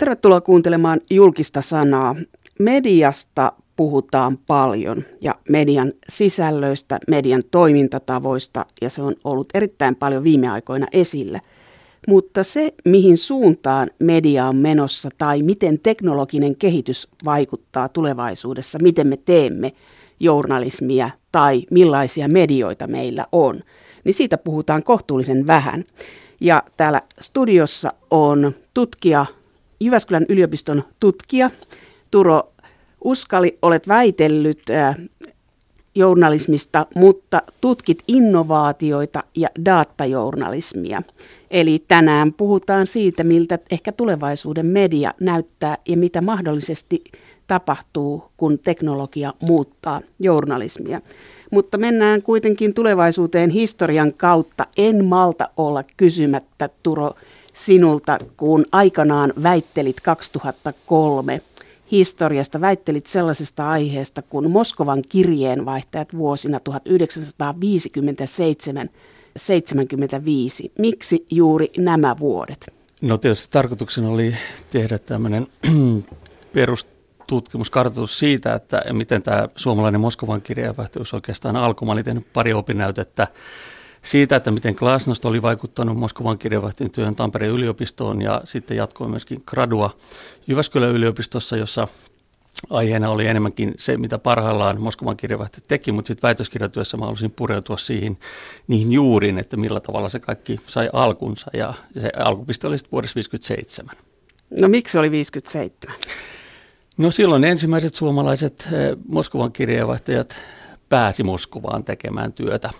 Tervetuloa kuuntelemaan julkista sanaa. Mediasta puhutaan paljon ja median sisällöistä, median toimintatavoista ja se on ollut erittäin paljon viime aikoina esillä. Mutta se, mihin suuntaan media on menossa tai miten teknologinen kehitys vaikuttaa tulevaisuudessa, miten me teemme journalismia tai millaisia medioita meillä on, niin siitä puhutaan kohtuullisen vähän. Ja täällä studiossa on tutkija Jyväskylän yliopiston tutkija Turo Uskali, olet väitellyt journalismista, mutta tutkit innovaatioita ja datajournalismia. Eli tänään puhutaan siitä, miltä ehkä tulevaisuuden media näyttää ja mitä mahdollisesti tapahtuu, kun teknologia muuttaa journalismia. Mutta mennään kuitenkin tulevaisuuteen historian kautta. En malta olla kysymättä, Turo, sinulta, kun aikanaan väittelit 2003 historiasta, väittelit sellaisesta aiheesta kuin Moskovan kirjeenvaihtajat vuosina 1957 Miksi juuri nämä vuodet? No tietysti tarkoituksena oli tehdä tämmöinen perustutkimuskartoitus siitä, että miten tämä suomalainen Moskovan kirjeenvaihtajuus oikeastaan alkoi. Mä olin tehnyt pari opinnäytettä siitä, että miten Glasnost oli vaikuttanut Moskovan kirjeenvaihtajan työn Tampereen yliopistoon ja sitten jatkoi myöskin gradua Jyväskylän yliopistossa, jossa aiheena oli enemmänkin se, mitä parhaillaan Moskovan kirjeenvaihtaja teki, mutta sitten väitöskirjatyössä mä halusin pureutua siihen, niihin juuriin, että millä tavalla se kaikki sai alkunsa ja se alkupiste oli sitten vuodessa 57. No miksi oli 57? No silloin ensimmäiset suomalaiset eh, Moskovan kirjeenvaihtajat pääsi Moskovaan tekemään työtä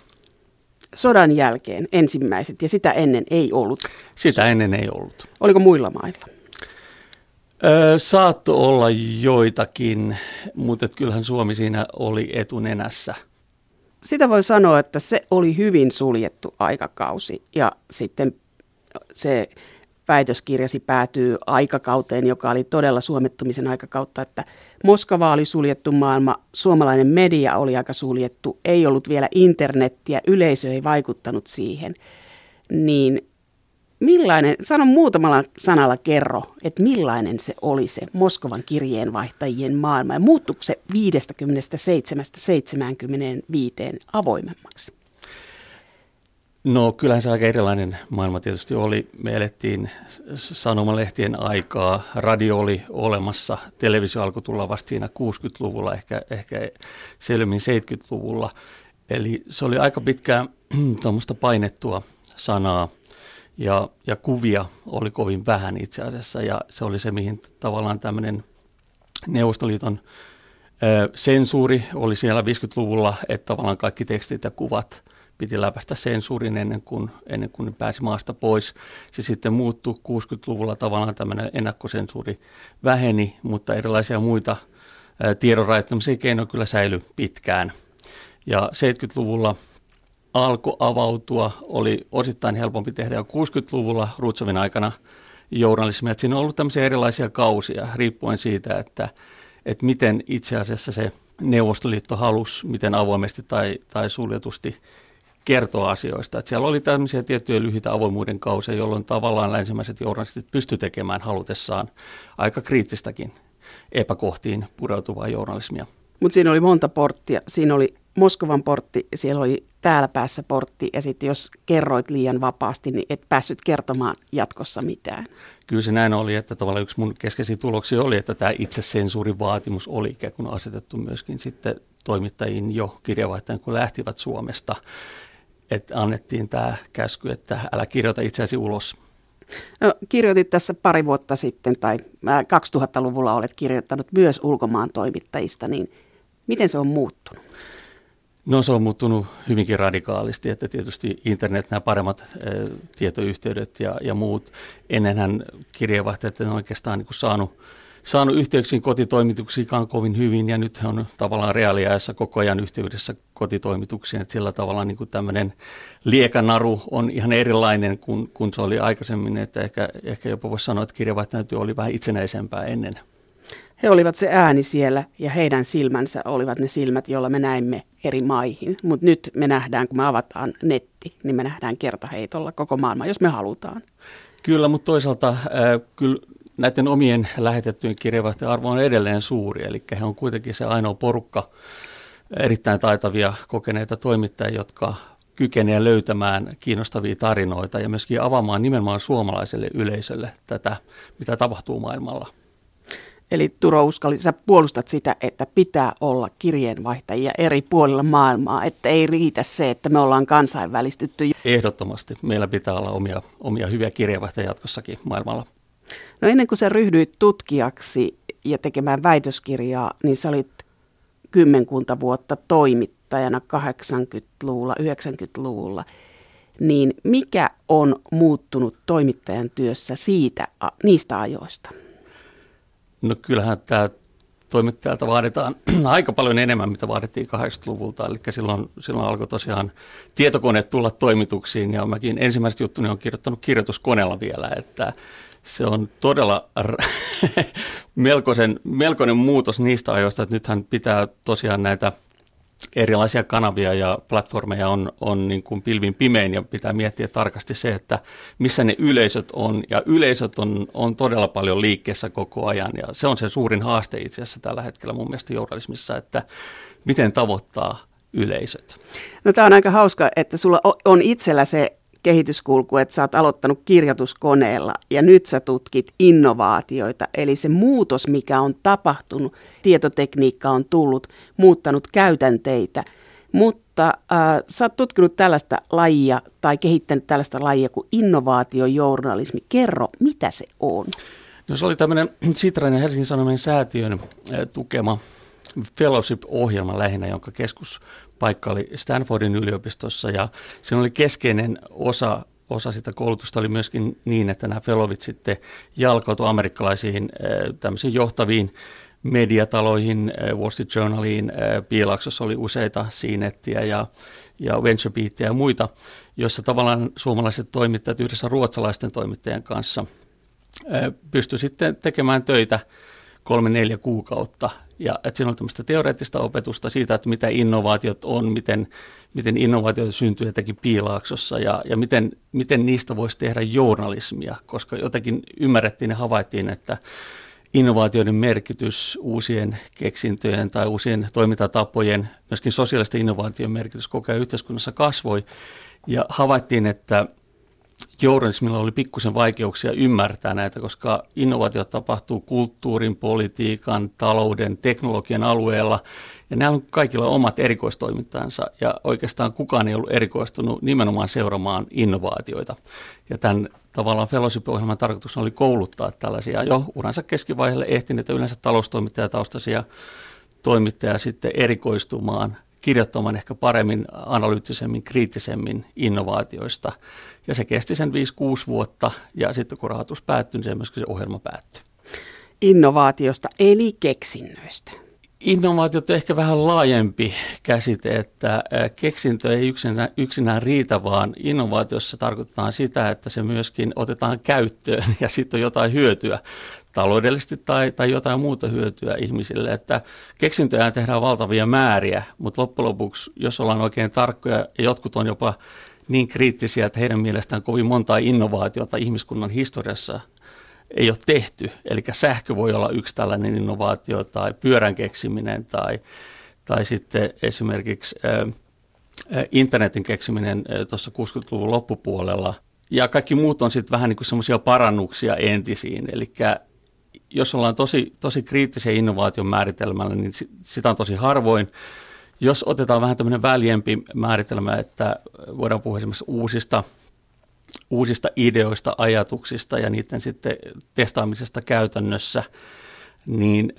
sodan jälkeen ensimmäiset ja sitä ennen ei ollut? Sitä ennen ei ollut. Oliko muilla mailla? Öö, saatto olla joitakin, mutta kyllähän Suomi siinä oli etunenässä. Sitä voi sanoa, että se oli hyvin suljettu aikakausi ja sitten se väitöskirjasi päätyy aikakauteen, joka oli todella suomettumisen aikakautta, että Moskova oli suljettu maailma, suomalainen media oli aika suljettu, ei ollut vielä internettiä, yleisö ei vaikuttanut siihen. Niin millainen, sano muutamalla sanalla kerro, että millainen se oli se Moskovan kirjeenvaihtajien maailma ja muuttuiko se 57-75 avoimemmaksi? No kyllähän se aika erilainen maailma tietysti oli. Me elettiin sanomalehtien aikaa, radio oli olemassa, televisio alkoi tulla vasta siinä 60-luvulla, ehkä, ehkä selvemmin 70-luvulla. Eli se oli aika pitkään tuommoista painettua sanaa ja, ja kuvia oli kovin vähän itse asiassa ja se oli se, mihin tavallaan tämmöinen Neuvostoliiton sensuuri oli siellä 50-luvulla, että tavallaan kaikki tekstit ja kuvat – piti läpäistä sensuurin ennen kuin, ennen kuin ne pääsi maasta pois. Se sitten muuttui 60-luvulla tavallaan tämmöinen ennakkosensuuri väheni, mutta erilaisia muita tiedon rajoittamisia keinoja kyllä säilyi pitkään. Ja 70-luvulla alkoi avautua, oli osittain helpompi tehdä jo 60-luvulla Rutsovin aikana journalismia. Siinä on ollut tämmöisiä erilaisia kausia riippuen siitä, että, että miten itse asiassa se Neuvostoliitto halusi, miten avoimesti tai, tai suljetusti kertoa asioista. Että siellä oli tämmöisiä tiettyjä lyhyitä avoimuuden kausia, jolloin tavallaan länsimaiset journalistit pysty tekemään halutessaan aika kriittistäkin epäkohtiin pureutuvaa journalismia. Mutta siinä oli monta porttia. Siinä oli Moskovan portti, siellä oli täällä päässä portti ja sitten jos kerroit liian vapaasti, niin et päässyt kertomaan jatkossa mitään. Kyllä se näin oli, että tavallaan yksi mun keskeisiä tuloksia oli, että tämä itsesensuurin vaatimus oli ikään kuin asetettu myöskin sitten toimittajiin jo kirjavaihtajan, kun lähtivät Suomesta että annettiin tämä käsky, että älä kirjoita itseäsi ulos. No, kirjoitit tässä pari vuotta sitten, tai 2000-luvulla olet kirjoittanut myös ulkomaan toimittajista, niin miten se on muuttunut? No se on muuttunut hyvinkin radikaalisti, että tietysti internet, nämä paremmat ä, tietoyhteydet ja, ja muut, ennenhän kirjeenvaihtajat on oikeastaan niin saanut saanut yhteyksiin kotitoimituksiinkaan kovin hyvin ja nyt on tavallaan reaaliajassa koko ajan yhteydessä kotitoimituksiin, että sillä tavalla niin kuin tämmöinen liekanaru on ihan erilainen kuin, kuin se oli aikaisemmin, että ehkä, ehkä jopa voisi sanoa, että kirjavaihtajan työ oli vähän itsenäisempää ennen. He olivat se ääni siellä ja heidän silmänsä olivat ne silmät, joilla me näimme eri maihin. Mutta nyt me nähdään, kun me avataan netti, niin me nähdään kertaheitolla koko maailma, jos me halutaan. Kyllä, mutta toisaalta äh, kyllä näiden omien lähetettyjen kirjeenvaihtojen arvo on edelleen suuri, eli he on kuitenkin se ainoa porukka erittäin taitavia kokeneita toimittajia, jotka kykenee löytämään kiinnostavia tarinoita ja myöskin avaamaan nimenomaan suomalaiselle yleisölle tätä, mitä tapahtuu maailmalla. Eli Turo Uskali, sä puolustat sitä, että pitää olla kirjeenvaihtajia eri puolilla maailmaa, että ei riitä se, että me ollaan kansainvälistytty. Ehdottomasti. Meillä pitää olla omia, omia hyviä kirjeenvaihtajia jatkossakin maailmalla. No ennen kuin sä ryhdyit tutkijaksi ja tekemään väitöskirjaa, niin sä olit kymmenkunta vuotta toimittajana 80-luvulla, 90-luvulla. Niin mikä on muuttunut toimittajan työssä siitä, niistä ajoista? No kyllähän tämä toimittajalta vaaditaan aika paljon enemmän, mitä vaadittiin 80-luvulta. Eli silloin, silloin alkoi tosiaan tietokoneet tulla toimituksiin ja mäkin ensimmäiset juttuni on kirjoittanut kirjoituskoneella vielä, että se on todella melkoisen, melkoinen muutos niistä ajoista, että nythän pitää tosiaan näitä erilaisia kanavia ja platformeja on, on niin kuin pilvin pimein ja pitää miettiä tarkasti se, että missä ne yleisöt on. Ja yleisöt on, on todella paljon liikkeessä koko ajan ja se on se suurin haaste itse asiassa tällä hetkellä mun mielestä journalismissa, että miten tavoittaa yleisöt. No tämä on aika hauska, että sulla on itsellä se kehityskulku, että sä oot aloittanut kirjoituskoneella ja nyt sä tutkit innovaatioita. Eli se muutos, mikä on tapahtunut, tietotekniikka on tullut, muuttanut käytänteitä. Mutta äh, sä oot tutkinut tällaista lajia tai kehittänyt tällaista lajia kuin innovaatiojournalismi. Kerro, mitä se on? No se oli tämmöinen Sitran ja Helsingin Sanomien säätiön äh, tukema fellowship-ohjelma lähinnä, jonka keskus paikka oli Stanfordin yliopistossa. Ja siinä oli keskeinen osa osa sitä koulutusta. Oli myöskin niin, että nämä fellowit sitten jalkautuivat amerikkalaisiin äh, tämmöisiin johtaviin mediataloihin, äh, Wall Street Journaliin, äh, Piilaksossa oli useita Siinettiä ja, ja VentureBeatia ja muita, joissa tavallaan suomalaiset toimittajat yhdessä ruotsalaisten toimittajien kanssa pysty sitten tekemään töitä kolme, neljä kuukautta. Ja että siinä on tämmöistä teoreettista opetusta siitä, että mitä innovaatiot on, miten, miten innovaatioita syntyy jotenkin piilaaksossa ja, ja miten, miten niistä voisi tehdä journalismia, koska jotenkin ymmärrettiin ja havaittiin, että innovaatioiden merkitys, uusien keksintöjen tai uusien toimintatapojen, myöskin sosiaalisten innovaation merkitys koko ajan yhteiskunnassa kasvoi. Ja havaittiin, että journalismilla oli pikkusen vaikeuksia ymmärtää näitä, koska innovaatiot tapahtuu kulttuurin, politiikan, talouden, teknologian alueella. Ja nämä on kaikilla omat erikoistoimintansa ja oikeastaan kukaan ei ollut erikoistunut nimenomaan seuraamaan innovaatioita. Ja tämän tavallaan fellowship-ohjelman tarkoituksena oli kouluttaa tällaisia jo uransa keskivaiheelle ehtineitä yleensä taloustoimittajataustaisia toimittajia sitten erikoistumaan kirjoittamaan ehkä paremmin, analyyttisemmin, kriittisemmin innovaatioista. Ja se kesti sen 5-6 vuotta ja sitten kun rahoitus päättyi, niin se myöskin se ohjelma päättyi. Innovaatiosta eli keksinnöistä. Innovaatiot on ehkä vähän laajempi käsite, että keksintö ei yksinään, yksinään riitä, vaan innovaatiossa tarkoitetaan sitä, että se myöskin otetaan käyttöön ja sitten on jotain hyötyä taloudellisesti tai, tai jotain muuta hyötyä ihmisille. Että keksintöjä tehdään valtavia määriä, mutta loppujen lopuksi, jos ollaan oikein tarkkoja ja jotkut on jopa niin kriittisiä, että heidän mielestään kovin montaa innovaatiota ihmiskunnan historiassa ei ole tehty. Eli sähkö voi olla yksi tällainen innovaatio tai pyörän keksiminen tai, tai sitten esimerkiksi internetin keksiminen tuossa 60-luvun loppupuolella. Ja kaikki muut on sitten vähän niin kuin semmoisia parannuksia entisiin. Eli jos ollaan tosi, tosi kriittisiä innovaation määritelmällä, niin sitä on tosi harvoin. Jos otetaan vähän tämmöinen väljempi määritelmä, että voidaan puhua esimerkiksi uusista, uusista ideoista, ajatuksista ja niiden sitten testaamisesta käytännössä, niin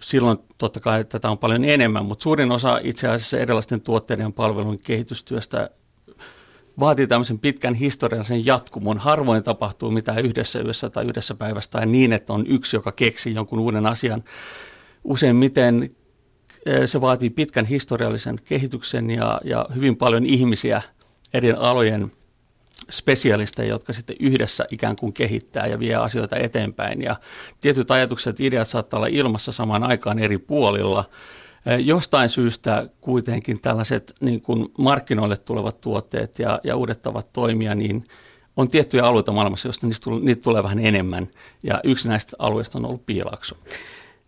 silloin totta kai tätä on paljon enemmän, mutta suurin osa itse asiassa erilaisten tuotteiden ja palvelun kehitystyöstä vaatii tämmöisen pitkän historiallisen jatkumon. Harvoin tapahtuu mitään yhdessä yössä tai yhdessä päivässä tai niin, että on yksi, joka keksii jonkun uuden asian. Useimmiten eh, se vaatii pitkän historiallisen kehityksen ja, ja hyvin paljon ihmisiä eri alojen spesialisteja, jotka sitten yhdessä ikään kuin kehittää ja vie asioita eteenpäin. Ja tietyt ajatukset, ideat saattaa olla ilmassa samaan aikaan eri puolilla – Jostain syystä kuitenkin tällaiset niin kuin markkinoille tulevat tuotteet ja, ja uudet tavat toimia, niin on tiettyjä alueita maailmassa, joista niistä tulee, niitä tulee vähän enemmän. Ja yksi näistä alueista on ollut piilakso.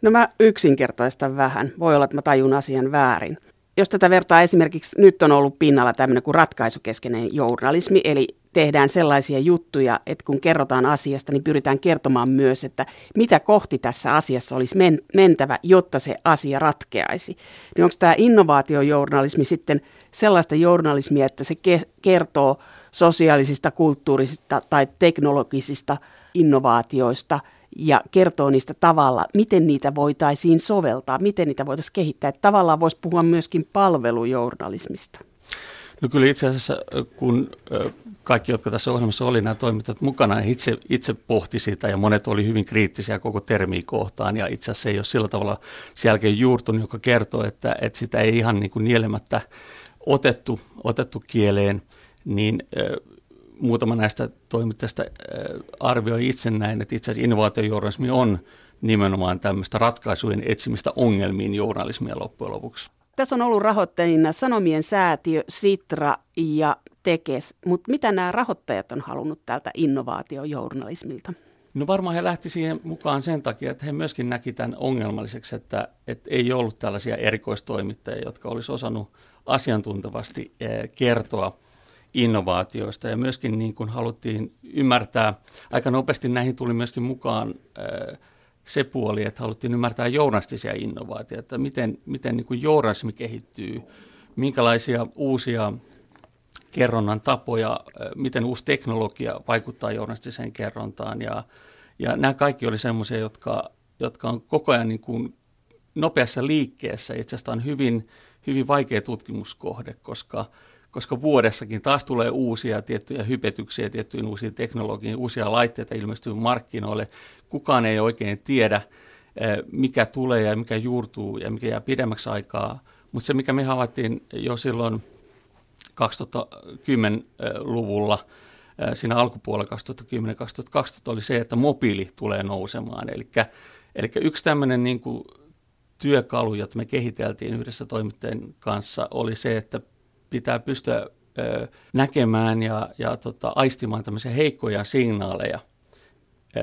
No mä yksinkertaistan vähän. Voi olla, että mä tajun asian väärin. Jos tätä vertaa esimerkiksi, nyt on ollut pinnalla tämmöinen kuin ratkaisukeskeinen journalismi, eli tehdään sellaisia juttuja, että kun kerrotaan asiasta, niin pyritään kertomaan myös, että mitä kohti tässä asiassa olisi men- mentävä, jotta se asia ratkeaisi. Niin onko tämä innovaatiojournalismi sitten sellaista journalismia, että se ke- kertoo sosiaalisista, kulttuurisista tai teknologisista innovaatioista ja kertoo niistä tavalla, miten niitä voitaisiin soveltaa, miten niitä voitaisiin kehittää. Että tavallaan voisi puhua myöskin palvelujournalismista. No kyllä itse asiassa, kun kaikki, jotka tässä ohjelmassa oli, nämä toimittajat mukana, itse, itse pohti sitä ja monet oli hyvin kriittisiä koko termiä kohtaan ja itse asiassa ei ole sillä tavalla sen jälkeen juurtunut, joka kertoo, että, että sitä ei ihan niin kuin nielemättä otettu, otettu kieleen, niin muutama näistä toimittajista arvioi itse näin, että itse asiassa innovaatiojournalismi on nimenomaan tämmöistä ratkaisujen etsimistä ongelmiin journalismia loppujen lopuksi. Tässä on ollut rahoittajina Sanomien säätiö, Sitra ja Tekes, mutta mitä nämä rahoittajat on halunnut tältä innovaatiojournalismilta? No varmaan he lähti siihen mukaan sen takia, että he myöskin näki tämän ongelmalliseksi, että, että ei ollut tällaisia erikoistoimittajia, jotka olisi osannut asiantuntevasti eh, kertoa innovaatioista. Ja myöskin niin kuin haluttiin ymmärtää, aika nopeasti näihin tuli myöskin mukaan eh, se puoli, että haluttiin ymmärtää journalistisia innovaatioita, että miten, miten niin kuin journalismi kehittyy, minkälaisia uusia kerronnan tapoja, miten uusi teknologia vaikuttaa journalistiseen kerrontaan. Ja, ja nämä kaikki oli sellaisia, jotka, jotka on koko ajan niin kuin nopeassa liikkeessä. Itse asiassa on hyvin, hyvin vaikea tutkimuskohde, koska, koska vuodessakin taas tulee uusia tiettyjä hypetyksiä, tiettyjä uusia teknologioita, uusia laitteita ilmestyy markkinoille. Kukaan ei oikein tiedä, mikä tulee ja mikä juurtuu ja mikä jää pidemmäksi aikaa. Mutta se, mikä me havaittiin jo silloin 2010-luvulla, siinä alkupuolella 2010-2012 oli se, että mobiili tulee nousemaan. Eli yksi tämmöinen niin kuin työkalu, jota me kehiteltiin yhdessä toimittajien kanssa, oli se, että pitää pystyä ö, näkemään ja, ja tota, aistimaan tämmöisiä heikkoja signaaleja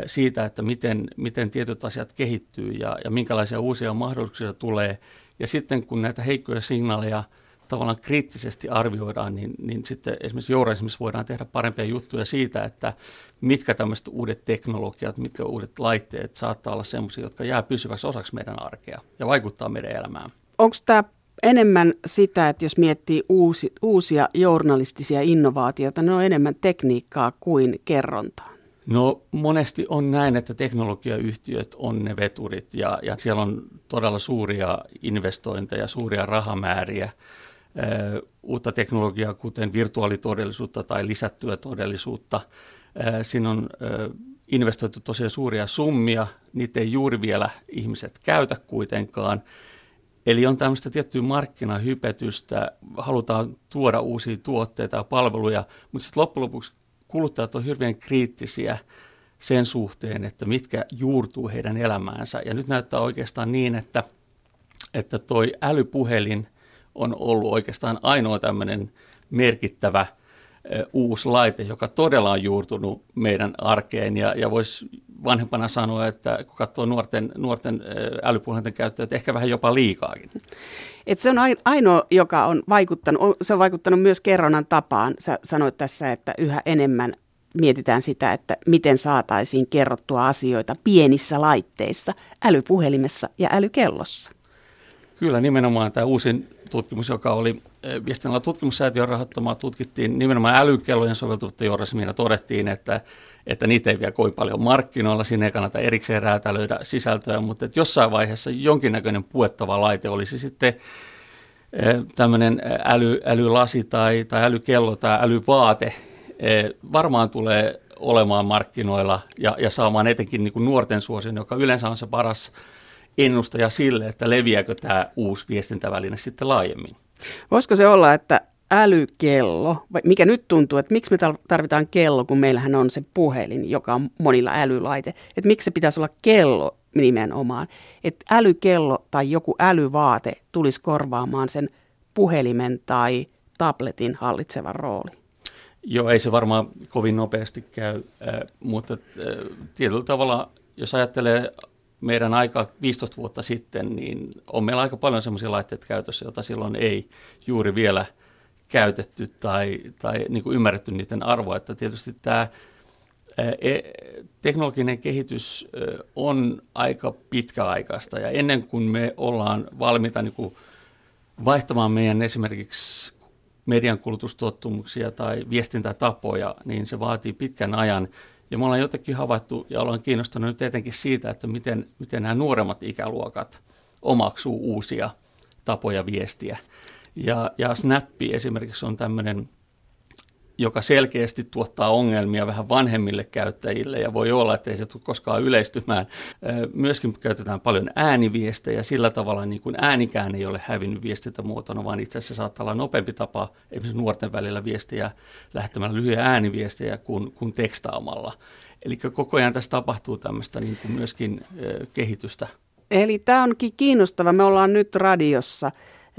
siitä, että miten, miten tietyt asiat kehittyy ja, ja minkälaisia uusia mahdollisuuksia tulee. Ja sitten kun näitä heikkoja signaaleja – tavallaan kriittisesti arvioidaan, niin, niin sitten esimerkiksi journalismissa voidaan tehdä parempia juttuja siitä, että mitkä tämmöiset uudet teknologiat, mitkä uudet laitteet saattaa olla sellaisia, jotka jää pysyväksi osaksi meidän arkea ja vaikuttaa meidän elämään. Onko tämä enemmän sitä, että jos miettii uusi, uusia journalistisia innovaatioita, ne on enemmän tekniikkaa kuin kerrontaa? No monesti on näin, että teknologiayhtiöt on ne veturit ja, ja siellä on todella suuria investointeja, suuria rahamääriä uutta teknologiaa, kuten virtuaalitodellisuutta tai lisättyä todellisuutta. Siinä on investoitu tosiaan suuria summia, niitä ei juuri vielä ihmiset käytä kuitenkaan. Eli on tämmöistä tiettyä markkinahypetystä, halutaan tuoda uusia tuotteita ja palveluja, mutta sitten loppujen lopuksi kuluttajat on hirveän kriittisiä sen suhteen, että mitkä juurtuu heidän elämäänsä. Ja nyt näyttää oikeastaan niin, että, että toi älypuhelin – on ollut oikeastaan ainoa tämmöinen merkittävä uusi laite, joka todella on juurtunut meidän arkeen ja, ja voisi vanhempana sanoa, että kun katsoo nuorten, nuorten älypuhelinten käyttöä, että ehkä vähän jopa liikaakin. Et se on ainoa, joka on vaikuttanut, se on vaikuttanut myös kerronnan tapaan. Sä sanoit tässä, että yhä enemmän mietitään sitä, että miten saataisiin kerrottua asioita pienissä laitteissa, älypuhelimessa ja älykellossa. Kyllä, nimenomaan tämä uusin tutkimus, joka oli eh, viestinnällä tutkimussäätiön rahoittamaa, tutkittiin nimenomaan älykellojen soveltuvuutta journalismiin todettiin, että, että niitä ei vielä kovin paljon markkinoilla, siinä ei kannata erikseen räätälöidä sisältöä, mutta että jossain vaiheessa jonkinnäköinen puettava laite olisi sitten eh, tämmöinen äly, älylasi tai, tai älykello tai älyvaate, eh, varmaan tulee olemaan markkinoilla ja, ja saamaan etenkin niin kuin nuorten suosion, joka yleensä on se paras ennustaja sille, että leviääkö tämä uusi viestintäväline sitten laajemmin. Voisiko se olla, että älykello, mikä nyt tuntuu, että miksi me tarvitaan kello, kun meillähän on se puhelin, joka on monilla älylaite, että miksi se pitäisi olla kello nimenomaan, että älykello tai joku älyvaate tulisi korvaamaan sen puhelimen tai tabletin hallitsevan rooli. Joo, ei se varmaan kovin nopeasti käy, mutta tietyllä tavalla, jos ajattelee meidän aika 15 vuotta sitten, niin on meillä aika paljon sellaisia laitteita käytössä, joita silloin ei juuri vielä käytetty tai, tai niin kuin ymmärretty niiden arvoa. Että tietysti tämä e, teknologinen kehitys on aika pitkäaikaista ja ennen kuin me ollaan valmiita niin kuin vaihtamaan meidän esimerkiksi median kulutustottumuksia tai viestintätapoja, niin se vaatii pitkän ajan. Ja me ollaan jotenkin havaittu ja ollaan kiinnostunut nyt etenkin siitä, että miten, miten nämä nuoremmat ikäluokat omaksuu uusia tapoja viestiä. Ja, ja Snappi esimerkiksi on tämmöinen joka selkeästi tuottaa ongelmia vähän vanhemmille käyttäjille ja voi olla, että ei se tule koskaan yleistymään. Myöskin käytetään paljon ääniviestejä, sillä tavalla niin kuin äänikään ei ole hävinnyt viestintämuotona, vaan itse asiassa saattaa olla nopeampi tapa esimerkiksi nuorten välillä viestiä lähettämällä lyhyjä ääniviestejä kuin, kuin tekstaamalla. Eli koko ajan tässä tapahtuu tämmöistä niin kuin myöskin kehitystä. Eli tämä onkin kiinnostava. Me ollaan nyt radiossa,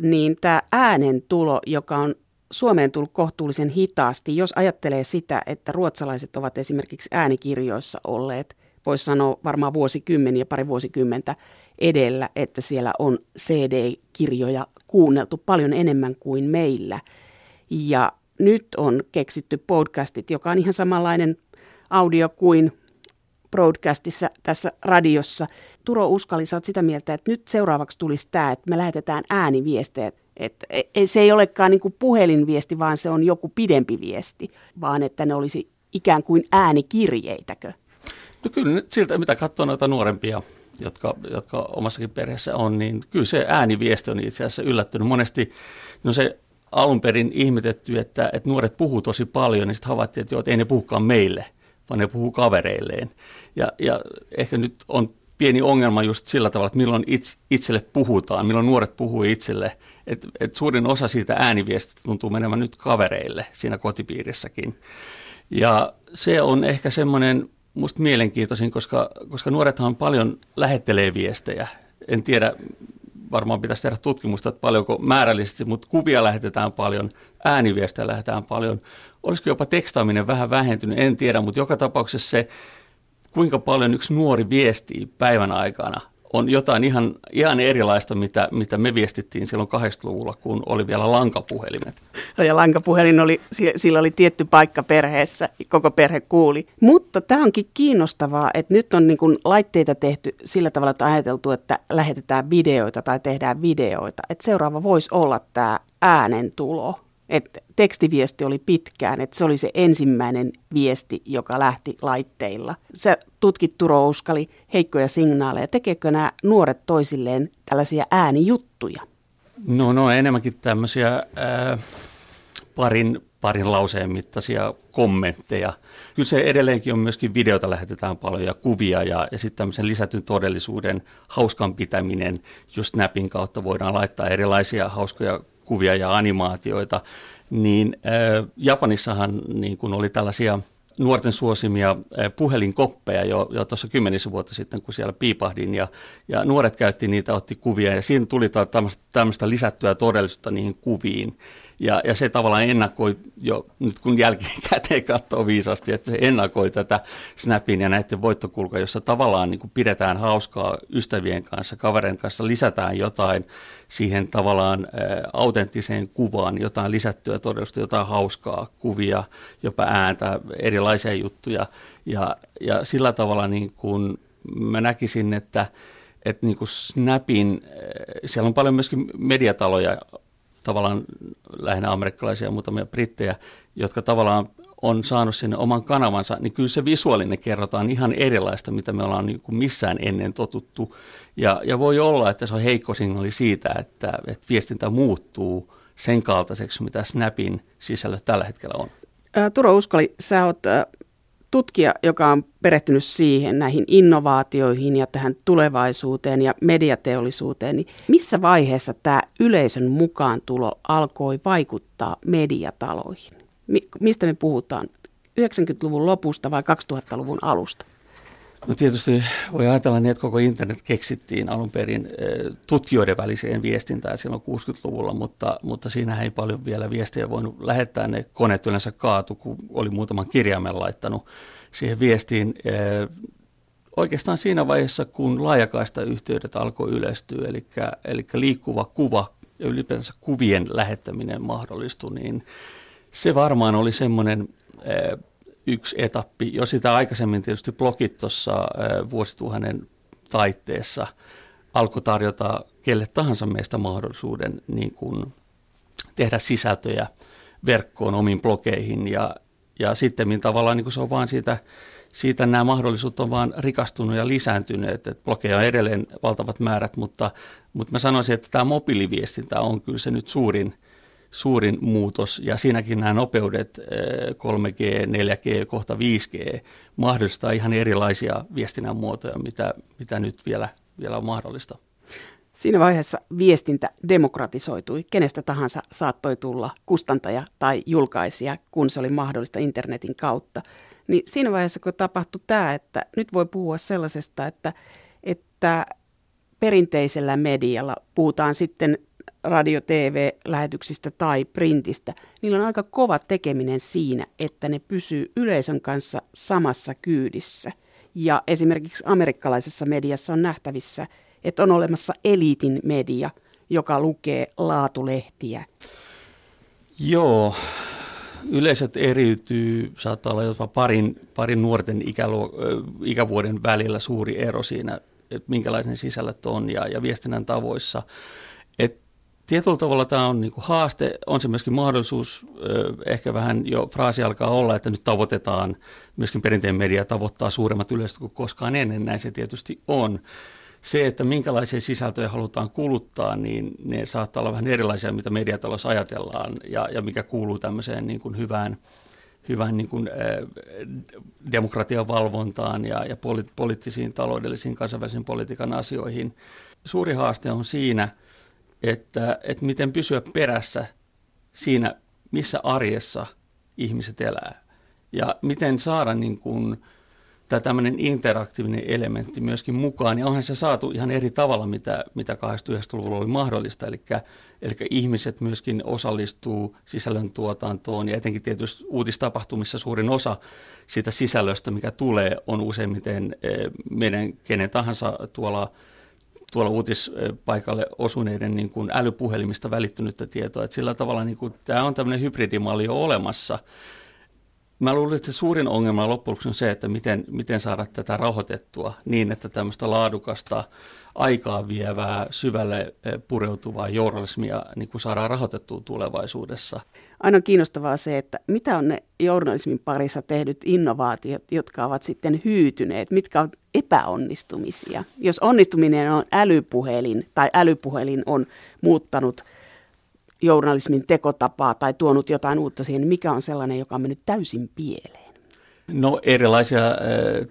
niin tämä äänen tulo, joka on Suomeen tullut kohtuullisen hitaasti, jos ajattelee sitä, että ruotsalaiset ovat esimerkiksi äänikirjoissa olleet, voisi sanoa varmaan vuosikymmeniä, pari vuosikymmentä edellä, että siellä on CD-kirjoja kuunneltu paljon enemmän kuin meillä. Ja nyt on keksitty podcastit, joka on ihan samanlainen audio kuin broadcastissa tässä radiossa. Turo Uskali, sä oot sitä mieltä, että nyt seuraavaksi tulisi tämä, että me lähetetään ääniviestejä että e, e, se ei olekaan niin kuin puhelinviesti, vaan se on joku pidempi viesti, vaan että ne olisi ikään kuin äänikirjeitäkö? No kyllä siltä, mitä katsoo noita nuorempia, jotka, jotka omassakin perheessä on, niin kyllä se ääniviesti on itse asiassa yllättynyt. Monesti no se alun perin ihmetetty, että, että nuoret puhuu tosi paljon, niin sitten havaittiin, että, joo, että ei ne puhukaan meille, vaan ne puhuu kavereilleen. Ja, ja ehkä nyt on pieni ongelma just sillä tavalla, että milloin itse, itselle puhutaan, milloin nuoret puhuu itselle. Et, et suurin osa siitä ääniviestistä tuntuu menemään nyt kavereille siinä kotipiirissäkin. Ja se on ehkä semmoinen musta mielenkiintoisin, koska, koska nuorethan paljon lähettelee viestejä. En tiedä, varmaan pitäisi tehdä tutkimusta, että paljonko määrällisesti, mutta kuvia lähetetään paljon, ääniviestejä lähetetään paljon. Olisiko jopa tekstaaminen vähän vähentynyt, en tiedä, mutta joka tapauksessa se kuinka paljon yksi nuori viestii päivän aikana, on jotain ihan, ihan erilaista, mitä, mitä me viestittiin silloin 80-luvulla, kun oli vielä lankapuhelimet. Ja lankapuhelin oli, sillä oli tietty paikka perheessä, koko perhe kuuli. Mutta tämä onkin kiinnostavaa, että nyt on niin kuin laitteita tehty sillä tavalla, että ajateltu, että lähetetään videoita tai tehdään videoita. Että seuraava voisi olla tämä äänentulo että tekstiviesti oli pitkään, että se oli se ensimmäinen viesti, joka lähti laitteilla. Se tutkit Turo Uskali heikkoja signaaleja. Tekeekö nämä nuoret toisilleen tällaisia äänijuttuja? No, no enemmänkin tämmöisiä ää, parin, parin lauseen mittaisia kommentteja. Kyllä se edelleenkin on myöskin videota lähetetään paljon ja kuvia ja, ja sitten tämmöisen lisätyn todellisuuden hauskan pitäminen, just Snapin kautta voidaan laittaa erilaisia hauskoja kuvia ja animaatioita, niin Japanissahan niin kun oli tällaisia nuorten suosimia puhelinkoppeja jo, jo tuossa kymmenisen vuotta sitten, kun siellä piipahdin, ja, ja nuoret käytti niitä, otti kuvia, ja siinä tuli tämmöistä lisättyä todellisuutta niihin kuviin. Ja, ja se tavallaan ennakoi jo, nyt kun jälkikäteen katsoo viisasti, että se ennakoi tätä Snapin ja näiden voittokulkua, jossa tavallaan niin kuin pidetään hauskaa ystävien kanssa, kavereiden kanssa, lisätään jotain siihen tavallaan ä, autenttiseen kuvaan, jotain lisättyä todellista, jotain hauskaa, kuvia, jopa ääntä, erilaisia juttuja. Ja, ja sillä tavalla niin kuin mä näkisin, että että niin kuin Snapin, siellä on paljon myöskin mediataloja tavallaan lähinnä amerikkalaisia ja muutamia brittejä, jotka tavallaan on saanut sinne oman kanavansa, niin kyllä se visuaalinen kerrotaan ihan erilaista, mitä me ollaan niin kuin missään ennen totuttu. Ja, ja voi olla, että se on heikko signaali siitä, että, että viestintä muuttuu sen kaltaiseksi, mitä Snapin sisällä tällä hetkellä on. Turo Uskoli, sä oot tutkija, joka on perehtynyt siihen, näihin innovaatioihin ja tähän tulevaisuuteen ja mediateollisuuteen, niin missä vaiheessa tämä yleisön mukaan tulo alkoi vaikuttaa mediataloihin? Mi- mistä me puhutaan? 90-luvun lopusta vai 2000-luvun alusta? No tietysti voi ajatella niin, että koko internet keksittiin alun perin eh, tutkijoiden väliseen viestintään silloin 60-luvulla, mutta, mutta siinä ei paljon vielä viestejä voinut lähettää. Ne koneet yleensä kaatu, kun oli muutaman kirjaimen laittanut siihen viestiin. Eh, oikeastaan siinä vaiheessa, kun laajakaista yhteydet alkoi yleistyä, eli, eli liikkuva kuva ja ylipäänsä kuvien lähettäminen mahdollistui, niin se varmaan oli semmoinen eh, yksi etappi. Jo sitä aikaisemmin tietysti blogit tuossa vuosituhannen taitteessa alkoi tarjota kelle tahansa meistä mahdollisuuden niin kuin tehdä sisältöjä verkkoon omiin blogeihin ja, ja sitten tavallaan niin kuin se on vaan siitä, siitä nämä mahdollisuudet on vaan rikastunut ja lisääntyneet, että blogeja on edelleen valtavat määrät, mutta, mutta mä sanoisin, että tämä mobiiliviestintä on kyllä se nyt suurin – suurin muutos, ja siinäkin nämä nopeudet 3G, 4G, kohta 5G mahdollistaa ihan erilaisia viestinnän muotoja, mitä, mitä nyt vielä, vielä on mahdollista. Siinä vaiheessa viestintä demokratisoitui. Kenestä tahansa saattoi tulla kustantaja tai julkaisija, kun se oli mahdollista internetin kautta. Niin siinä vaiheessa, kun tapahtui tämä, että nyt voi puhua sellaisesta, että, että perinteisellä medialla puhutaan sitten radio, TV-lähetyksistä tai printistä, niillä on aika kova tekeminen siinä, että ne pysyy yleisön kanssa samassa kyydissä. Ja esimerkiksi amerikkalaisessa mediassa on nähtävissä, että on olemassa eliitin media, joka lukee laatulehtiä. Joo, yleisöt eriytyy, saattaa olla jopa parin, parin nuorten ikäluo, ikävuoden välillä suuri ero siinä, että minkälaisen sisällöt on ja, ja viestinnän tavoissa. Et tietyllä tavalla tämä on niin kuin haaste, on se myöskin mahdollisuus, ehkä vähän jo fraasi alkaa olla, että nyt tavoitetaan, myöskin perinteinen media tavoittaa suuremmat yleisöt kuin koskaan ennen, näin se tietysti on. Se, että minkälaisia sisältöjä halutaan kuluttaa, niin ne saattaa olla vähän erilaisia, mitä mediatalossa ajatellaan ja, ja mikä kuuluu tämmöiseen niin kuin hyvään, hyvään niin kuin, demokratian valvontaan ja, ja poliittisiin, taloudellisiin, kansainvälisiin politiikan asioihin. Suuri haaste on siinä – että, että miten pysyä perässä siinä, missä arjessa ihmiset elää. Ja miten saada niin kuin, tämä tämmöinen interaktiivinen elementti myöskin mukaan. Ja onhan se saatu ihan eri tavalla, mitä, mitä 89-luvulla oli mahdollista. Eli, eli ihmiset myöskin osallistuu sisällön tuotantoon ja etenkin tietysti uutistapahtumissa suurin osa siitä sisällöstä, mikä tulee, on useimmiten eh, meidän kenen tahansa tuolla – tuolla uutispaikalle osuneiden niin kuin älypuhelimista välittynyttä tietoa. Että sillä tavalla niin kuin, tämä on tämmöinen hybridimalli jo olemassa. Mä luulen, että suurin ongelma loppujen on se, että miten, miten saada tätä rahoitettua niin, että tämmöistä laadukasta, aikaa vievää, syvälle eh, pureutuvaa journalismia niin kuin saadaan rahoitettua tulevaisuudessa. Aina on kiinnostavaa se, että mitä on ne journalismin parissa tehdyt innovaatiot, jotka ovat sitten hyytyneet, mitkä on epäonnistumisia. Jos onnistuminen on älypuhelin tai älypuhelin on muuttanut journalismin tekotapaa tai tuonut jotain uutta siihen, niin mikä on sellainen, joka on mennyt täysin pieleen? No erilaisia äh,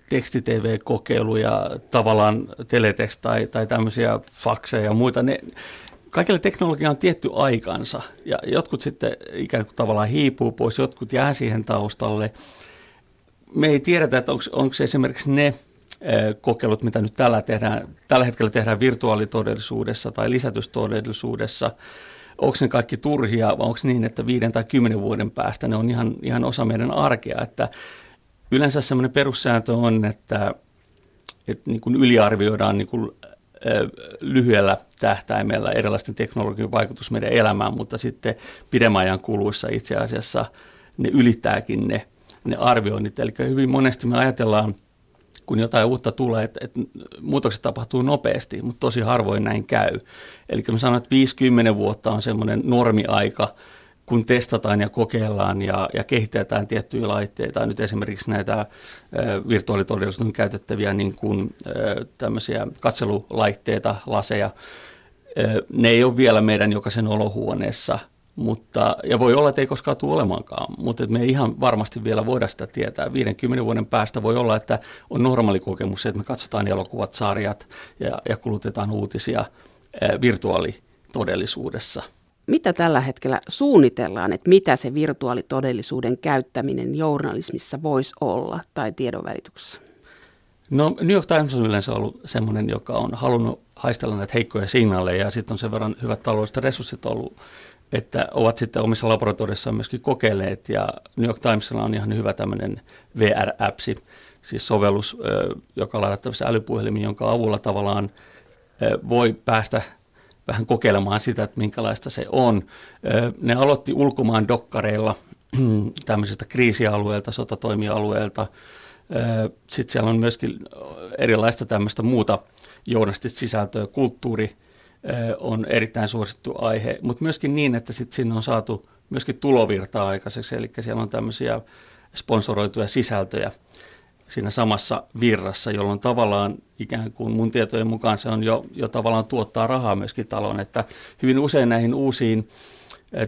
teksti-TV-kokeiluja, tavallaan teletext tai, tai tämmöisiä fakseja ja muita. Ne, kaikille teknologia on tietty aikansa ja jotkut sitten ikään kuin tavallaan hiipuu pois, jotkut jää siihen taustalle. Me ei tiedetä, että onko, onko esimerkiksi ne kokeilut, mitä nyt tällä, tehdään, tällä hetkellä tehdään virtuaalitodellisuudessa tai lisätystodellisuudessa, onko ne kaikki turhia vai onko niin, että viiden tai kymmenen vuoden päästä ne on ihan, ihan osa meidän arkea. Että yleensä semmoinen perussääntö on, että, että niin kuin yliarvioidaan niin kuin lyhyellä tähtäimellä erilaisten teknologian vaikutus meidän elämään, mutta sitten pidemmän ajan kuluissa itse asiassa ne ylittääkin ne, ne arvioinnit. Eli hyvin monesti me ajatellaan, kun jotain uutta tulee, että, että muutokset tapahtuu nopeasti, mutta tosi harvoin näin käy. Eli mä sanon, että 50 vuotta on semmoinen normiaika, kun testataan ja kokeillaan ja, ja kehitetään tiettyjä laitteita, nyt esimerkiksi näitä virtuaalitodellisuuden käytettäviä niin kuin, tämmöisiä katselulaitteita, laseja, ne ei ole vielä meidän jokaisen olohuoneessa, mutta, ja voi olla, että ei koskaan tule olemaankaan, mutta me ei ihan varmasti vielä voida sitä tietää. 50 vuoden päästä voi olla, että on normaali kokemus se, että me katsotaan elokuvat, sarjat ja, ja kulutetaan uutisia ä, virtuaalitodellisuudessa mitä tällä hetkellä suunnitellaan, että mitä se virtuaalitodellisuuden käyttäminen journalismissa voisi olla tai tiedonvälityksessä? No New York Times on yleensä ollut semmoinen, joka on halunnut haistella näitä heikkoja signaaleja ja sitten on sen verran hyvät taloudelliset resurssit ollut, että ovat sitten omissa laboratorioissaan myöskin kokeilleet ja New York Timesilla on ihan hyvä tämmöinen VR-appsi, siis sovellus, joka ladattavissa älypuhelimiin, jonka avulla tavallaan voi päästä vähän kokeilemaan sitä, että minkälaista se on. Ne aloitti ulkomaan dokkareilla tämmöisestä kriisialueelta, sotatoimialueelta. Sitten siellä on myöskin erilaista tämmöistä muuta journalistista sisältöä, kulttuuri on erittäin suosittu aihe, mutta myöskin niin, että sitten sinne on saatu myöskin tulovirtaa aikaiseksi, eli siellä on tämmöisiä sponsoroituja sisältöjä siinä samassa virrassa, jolloin tavallaan ikään kuin mun tietojen mukaan se on jo, jo tavallaan tuottaa rahaa myöskin talon, että hyvin usein näihin uusiin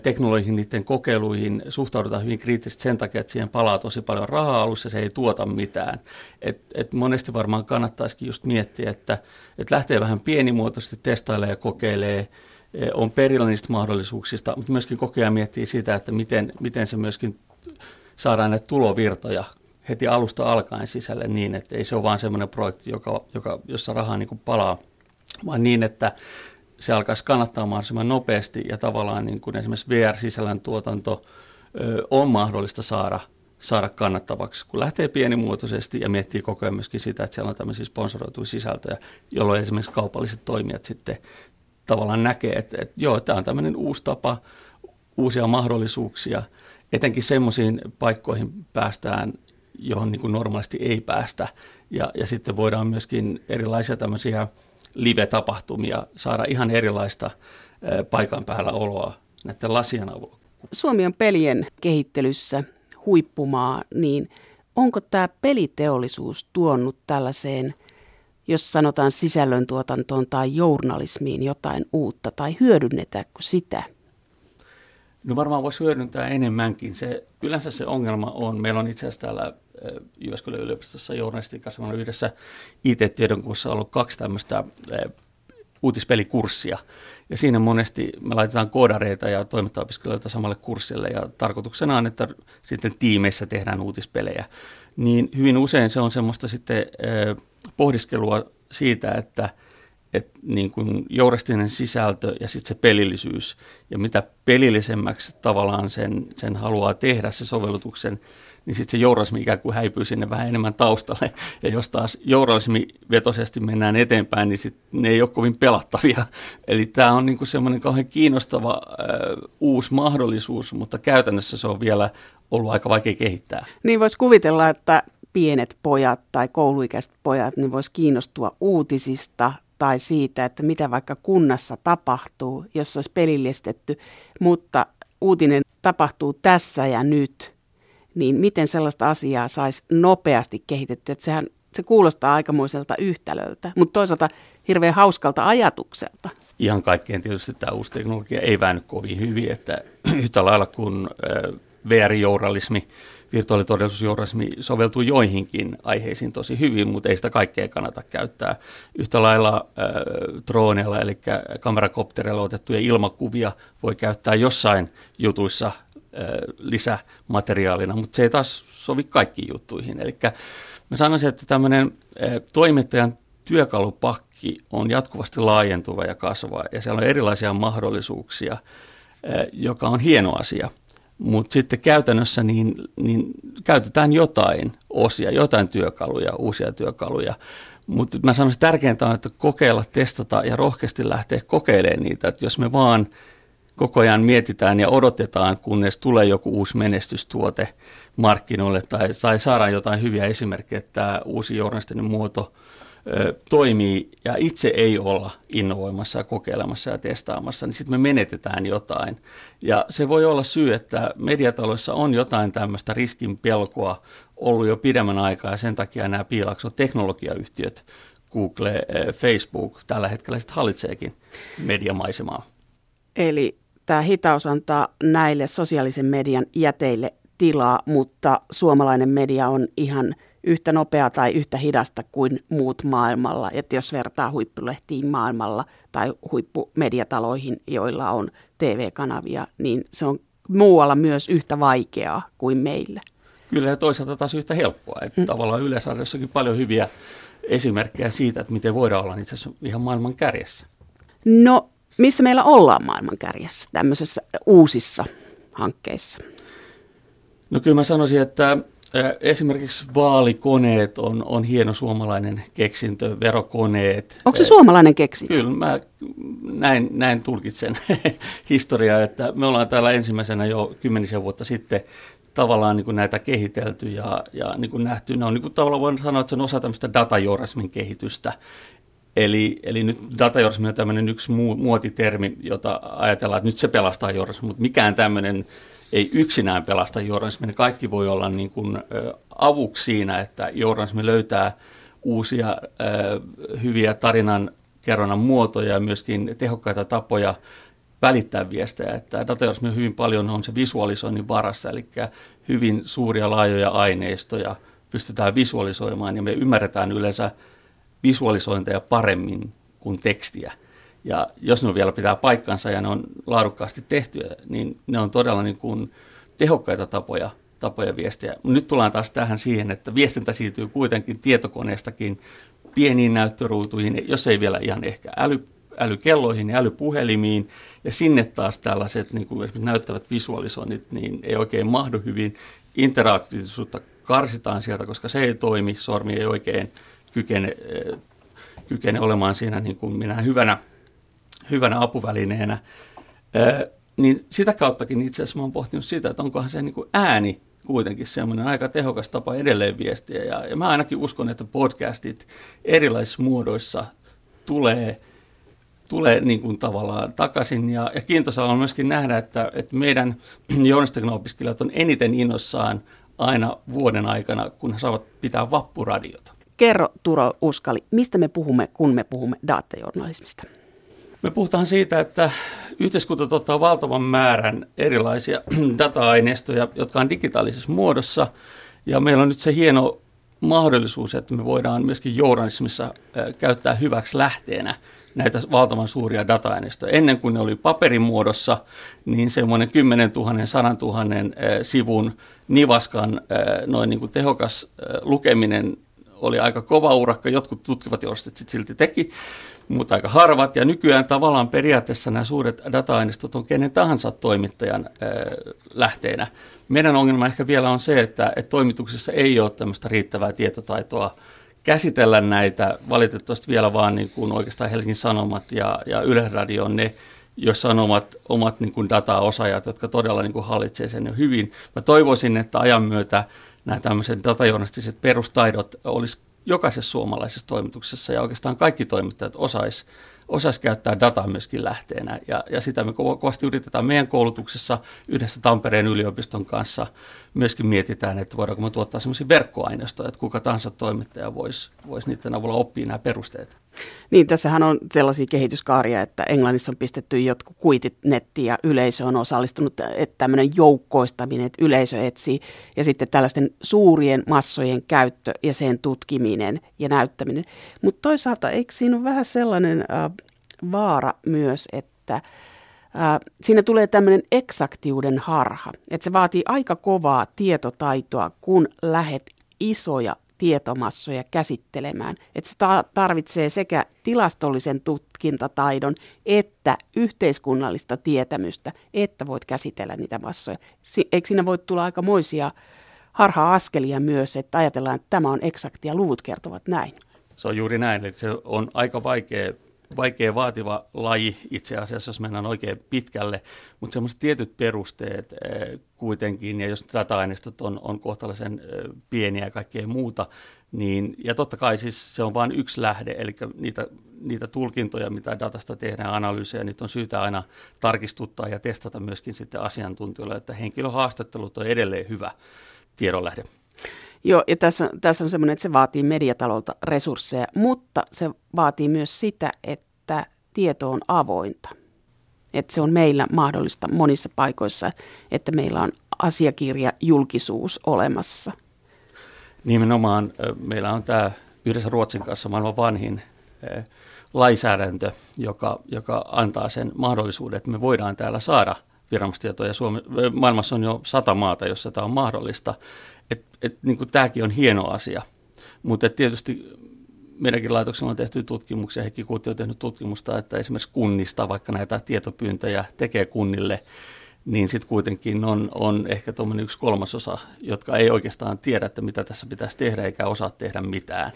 teknologiin, niiden kokeiluihin suhtaudutaan hyvin kriittisesti sen takia, että siihen palaa tosi paljon rahaa alussa, se ei tuota mitään. Et, et monesti varmaan kannattaisikin just miettiä, että et lähtee vähän pienimuotoisesti testailemaan ja kokeilee, on perillä niistä mahdollisuuksista, mutta myöskin kokea miettiä sitä, että miten, miten se myöskin saadaan näitä tulovirtoja heti alusta alkaen sisälle niin, että ei se ole vaan semmoinen projekti, joka, joka, jossa rahaa niin palaa, vaan niin, että se alkaisi kannattaa mahdollisimman nopeasti ja tavallaan niin kuin esimerkiksi VR-sisällön tuotanto on mahdollista saada, saada kannattavaksi, kun lähtee pienimuotoisesti ja miettii koko ajan myöskin sitä, että siellä on tämmöisiä sponsoroituja sisältöjä, jolloin esimerkiksi kaupalliset toimijat sitten tavallaan näkee, että, että joo, tämä on tämmöinen uusi tapa, uusia mahdollisuuksia, etenkin semmoisiin paikkoihin päästään, johon niin kuin normaalisti ei päästä. Ja, ja sitten voidaan myöskin erilaisia tämmöisiä live-tapahtumia saada ihan erilaista paikan päällä oloa näiden lasien avulla. Suomi on pelien kehittelyssä huippumaa, niin onko tämä peliteollisuus tuonut tällaiseen, jos sanotaan sisällöntuotantoon tai journalismiin jotain uutta, tai hyödynnetäänkö sitä? No varmaan voisi hyödyntää enemmänkin. Se, yleensä se ongelma on, meillä on itse asiassa täällä Jyväskylän yliopistossa journalistiikassa on yhdessä IT-tiedonkursssa ollut kaksi tämmöistä uutispelikurssia. Ja siinä monesti me laitetaan koodareita ja toimittajaopiskelijoita samalle kurssille ja tarkoituksena on, että sitten tiimeissä tehdään uutispelejä. Niin hyvin usein se on semmoista sitten pohdiskelua siitä, että – että niin kuin jourastinen sisältö ja sitten se pelillisyys. Ja mitä pelillisemmäksi tavallaan sen, sen haluaa tehdä, se sovellutuksen, niin sitten se journalismi ikään kuin häipyy sinne vähän enemmän taustalle. Ja jos taas journalismi vetosesti mennään eteenpäin, niin sit ne ei ole kovin pelattavia. Eli tämä on niin kuin semmoinen kauhean kiinnostava äh, uusi mahdollisuus, mutta käytännössä se on vielä ollut aika vaikea kehittää. Niin voisi kuvitella, että pienet pojat tai kouluikäiset pojat niin voisi kiinnostua uutisista, tai siitä, että mitä vaikka kunnassa tapahtuu, jos olisi pelillistetty, mutta uutinen tapahtuu tässä ja nyt, niin miten sellaista asiaa saisi nopeasti kehitetty, että sehän se kuulostaa aikamoiselta yhtälöltä, mutta toisaalta hirveän hauskalta ajatukselta. Ihan kaikkeen tietysti tämä uusi teknologia ei väänny kovin hyvin, että yhtä lailla kuin VR-journalismi virtuaalitodellisuusjournalismi soveltuu joihinkin aiheisiin tosi hyvin, mutta ei sitä kaikkea kannata käyttää. Yhtä lailla äh, droneilla, eli kamerakoptereilla otettuja ilmakuvia voi käyttää jossain jutuissa äh, lisämateriaalina, mutta se ei taas sovi kaikkiin juttuihin. Eli mä sanoisin, että tämmöinen toimittajan työkalupakki on jatkuvasti laajentuva ja kasvaa, ja siellä on erilaisia mahdollisuuksia, joka on hieno asia – mutta sitten käytännössä niin, niin käytetään jotain osia, jotain työkaluja, uusia työkaluja. Mutta mä sanoisin, että tärkeintä on, että kokeilla, testata ja rohkeasti lähteä kokeilemaan niitä. Että jos me vaan koko ajan mietitään ja odotetaan, kunnes tulee joku uusi menestystuote markkinoille tai, tai saadaan jotain hyviä esimerkkejä, että tämä uusi journalistinen muoto – toimii ja itse ei olla innovoimassa ja kokeilemassa ja testaamassa, niin sitten me menetetään jotain. Ja se voi olla syy, että mediataloissa on jotain tämmöistä riskin pelkoa ollut jo pidemmän aikaa ja sen takia nämä piilakso teknologiayhtiöt, Google, Facebook tällä hetkellä sitten hallitseekin mediamaisemaa. Eli tämä hitaus antaa näille sosiaalisen median jäteille tilaa, mutta suomalainen media on ihan – yhtä nopea tai yhtä hidasta kuin muut maailmalla. Että jos vertaa huippulehtiin maailmalla tai huippumediataloihin, joilla on TV-kanavia, niin se on muualla myös yhtä vaikeaa kuin meillä. Kyllä ja toisaalta taas yhtä helppoa. Että mm. Tavallaan Yleisradiossakin paljon hyviä esimerkkejä siitä, että miten voidaan olla itse asiassa ihan maailman kärjessä. No, missä meillä ollaan maailman kärjessä tämmöisissä uusissa hankkeissa? No kyllä mä sanoisin, että Esimerkiksi vaalikoneet on, on hieno suomalainen keksintö, verokoneet. Onko se suomalainen keksintö? Kyllä, mä näin, näin tulkitsen historiaa, että me ollaan täällä ensimmäisenä jo kymmenisen vuotta sitten tavallaan niin kuin näitä kehitelty ja, ja niin kuin nähty. Ne on niin kuin tavallaan voin sanoa, että se on osa tämmöistä datajournalismin kehitystä. Eli, eli nyt datajournalismi on tämmöinen yksi muotitermi, jota ajatellaan, että nyt se pelastaa journalismin, mutta mikään tämmöinen ei yksinään pelasta journalismia. Ne kaikki voi olla niin kuin, avuksi siinä, että journalismi löytää uusia hyviä tarinan kerronnan muotoja ja myöskin tehokkaita tapoja välittää viestejä. Että datajournalismi hyvin paljon on se visualisoinnin varassa, eli hyvin suuria laajoja aineistoja pystytään visualisoimaan ja me ymmärretään yleensä visualisointeja paremmin kuin tekstiä. Ja jos ne vielä pitää paikkansa ja ne on laadukkaasti tehtyjä, niin ne on todella niin kuin tehokkaita tapoja, tapoja viestiä. Nyt tullaan taas tähän siihen, että viestintä siirtyy kuitenkin tietokoneestakin pieniin näyttöruutuihin, jos ei vielä ihan ehkä äly, älykelloihin ja älypuhelimiin, ja sinne taas tällaiset niin kuin esimerkiksi näyttävät visualisoinnit, niin ei oikein mahdu hyvin. Interaktiivisuutta karsitaan sieltä, koska se ei toimi, sormi ei oikein kykene, eh, kykene olemaan siinä niin kuin minä hyvänä hyvänä apuvälineenä. Ö, niin sitä kauttakin itse asiassa oon pohtinut sitä, että onkohan se niin kuin ääni kuitenkin semmoinen aika tehokas tapa edelleen viestiä. Ja, ja mä ainakin uskon, että podcastit erilaisissa muodoissa tulee, tulee niin kuin tavallaan takaisin. Ja, ja kiintoisaa on myöskin nähdä, että, että meidän journalistiikan opiskelijat on eniten innossaan aina vuoden aikana, kun he saavat pitää vappuradiota. Kerro Turo Uskali, mistä me puhumme, kun me puhumme datajournalismista? Me puhutaan siitä, että yhteiskunta tuottaa valtavan määrän erilaisia data-aineistoja, jotka on digitaalisessa muodossa. Ja meillä on nyt se hieno mahdollisuus, että me voidaan myöskin journalismissa käyttää hyväksi lähteenä näitä valtavan suuria data-aineistoja. Ennen kuin ne oli paperin muodossa, niin semmoinen 10 000, 100 000 sivun nivaskan noin niin kuin tehokas lukeminen oli aika kova urakka. Jotkut tutkivat journalistit silti teki mutta aika harvat. Ja nykyään tavallaan periaatteessa nämä suuret data-aineistot on kenen tahansa toimittajan lähteenä. Meidän ongelma ehkä vielä on se, että, että toimituksessa ei ole tämmöistä riittävää tietotaitoa käsitellä näitä. Valitettavasti vielä vaan niin kuin oikeastaan Helsingin Sanomat ja, ja Yleisradio on ne, joissa on omat, omat niin kuin dataosaajat, jotka todella niin kuin hallitsee sen jo hyvin. Mä toivoisin, että ajan myötä nämä tämmöiset datajournalistiset perustaidot olisi jokaisessa suomalaisessa toimituksessa ja oikeastaan kaikki toimittajat osais, osais käyttää dataa myöskin lähteenä. Ja, ja sitä me kovasti yritetään meidän koulutuksessa yhdessä Tampereen yliopiston kanssa myöskin mietitään, että voidaanko me tuottaa sellaisia verkkoaineistoja, että kuka tahansa toimittaja voisi vois niiden avulla oppia nämä perusteet. Niin, tässähän on sellaisia kehityskaaria, että Englannissa on pistetty jotkut kuitit nettiin ja yleisö on osallistunut, että tämmöinen joukkoistaminen, että yleisö etsii ja sitten tällaisten suurien massojen käyttö ja sen tutkiminen ja näyttäminen. Mutta toisaalta eikö siinä ole vähän sellainen äh, vaara myös, että siinä tulee tämmöinen eksaktiuden harha, että se vaatii aika kovaa tietotaitoa, kun lähet isoja tietomassoja käsittelemään. Että se tarvitsee sekä tilastollisen tutkintataidon että yhteiskunnallista tietämystä, että voit käsitellä niitä massoja. Eikö siinä voi tulla aikamoisia harha-askelia myös, että ajatellaan, että tämä on eksaktia, luvut kertovat näin? Se on juuri näin, että se on aika vaikea vaikea vaativa laji itse asiassa, jos mennään oikein pitkälle, mutta semmoiset tietyt perusteet eh, kuitenkin, ja jos data-aineistot on, on kohtalaisen eh, pieniä ja kaikkea muuta, niin, ja totta kai siis se on vain yksi lähde, eli niitä, niitä tulkintoja, mitä datasta tehdään, analyysejä, niitä on syytä aina tarkistuttaa ja testata myöskin sitten asiantuntijoille, että henkilöhaastattelut on edelleen hyvä tiedonlähde. Joo, ja tässä, tässä on semmoinen, että se vaatii mediatalolta resursseja, mutta se vaatii myös sitä, että tieto on avointa. Että se on meillä mahdollista monissa paikoissa, että meillä on asiakirja julkisuus olemassa. Nimenomaan meillä on tämä yhdessä Ruotsin kanssa maailman vanhin lainsäädäntö, joka, joka antaa sen mahdollisuuden, että me voidaan täällä saada viranomaistietoja. Maailmassa on jo sata maata, jossa tämä on mahdollista. Et, et, niin tämäkin on hieno asia, mutta tietysti meidänkin laitoksella on tehty tutkimuksia, Heikki Kuutti on tehnyt tutkimusta, että esimerkiksi kunnista, vaikka näitä tietopyyntöjä tekee kunnille, niin sitten kuitenkin on, on ehkä tuommoinen yksi kolmasosa, jotka ei oikeastaan tiedä, että mitä tässä pitäisi tehdä eikä osaa tehdä mitään.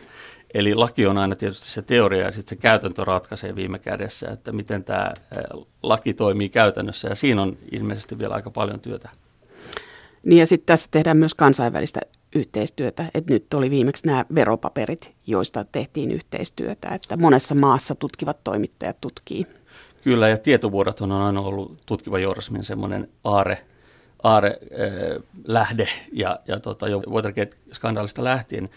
Eli laki on aina tietysti se teoria ja sitten se käytäntö ratkaisee viime kädessä, että miten tämä laki toimii käytännössä ja siinä on ilmeisesti vielä aika paljon työtä. Niin ja sitten tässä tehdään myös kansainvälistä yhteistyötä. Et nyt oli viimeksi nämä veropaperit, joista tehtiin yhteistyötä, että monessa maassa tutkivat toimittajat tutkii. Kyllä, ja tietovuodot on aina ollut tutkiva journalismin semmoinen aare, aare äh, lähde ja, ja tota, jo Watergate-skandaalista lähtien.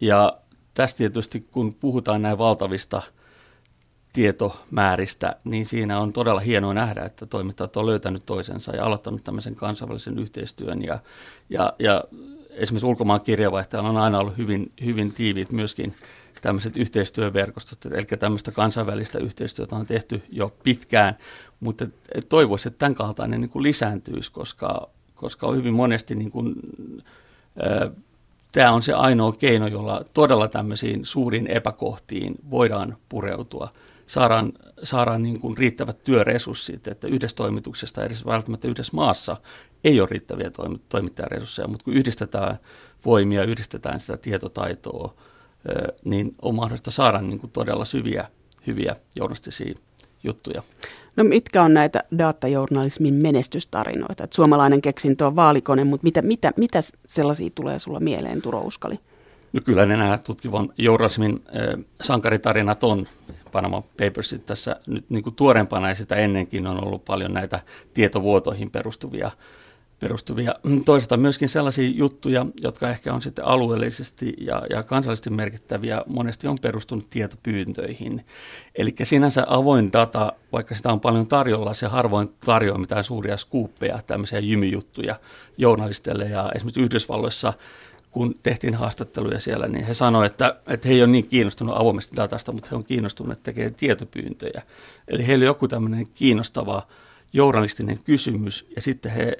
Ja tästä tietysti, kun puhutaan näin valtavista tietomääristä, niin siinä on todella hienoa nähdä, että toimittajat on löytänyt toisensa ja aloittanut tämmöisen kansainvälisen yhteistyön. Ja, ja, ja esimerkiksi ulkomaan kirjavaihtajalla on aina ollut hyvin, hyvin tiiviit myöskin tämmöiset yhteistyöverkostot, eli tämmöistä kansainvälistä yhteistyötä on tehty jo pitkään, mutta toivoisin, että tämän kaltainen niin kuin lisääntyisi, koska, koska hyvin monesti niin kuin, tämä on se ainoa keino, jolla todella tämmöisiin suuriin epäkohtiin voidaan pureutua. Saadaan, saadaan niin kuin riittävät työresurssit, että yhdessä toimituksesta, edes välttämättä yhdessä maassa, ei ole riittäviä toimittajaresursseja, mutta kun yhdistetään voimia, yhdistetään sitä tietotaitoa, niin on mahdollista saada niin kuin todella syviä, hyviä journalistisia juttuja. No mitkä on näitä datajournalismin menestystarinoita? Et suomalainen keksintö on vaalikone, mutta mitä, mitä, mitä sellaisia tulee sulla mieleen, Turo Uskali? No kyllä ne nämä tutkivan journalismin äh, sankaritarinat on. Panama Papersit tässä nyt niin kuin tuorempana ja sitä ennenkin on ollut paljon näitä tietovuotoihin perustuvia perustuvia. Toisaalta myöskin sellaisia juttuja, jotka ehkä on sitten alueellisesti ja, ja kansallisesti merkittäviä, monesti on perustunut tietopyyntöihin. Eli sinänsä avoin data, vaikka sitä on paljon tarjolla, se harvoin tarjoaa mitään suuria skuuppeja, tämmöisiä jymyjuttuja journalisteille. Ja esimerkiksi Yhdysvalloissa, kun tehtiin haastatteluja siellä, niin he sanoivat, että, että he ei ole niin kiinnostunut avoimesta datasta, mutta he on kiinnostuneet tekemään tietopyyntöjä. Eli heillä on joku tämmöinen kiinnostava journalistinen kysymys, ja sitten he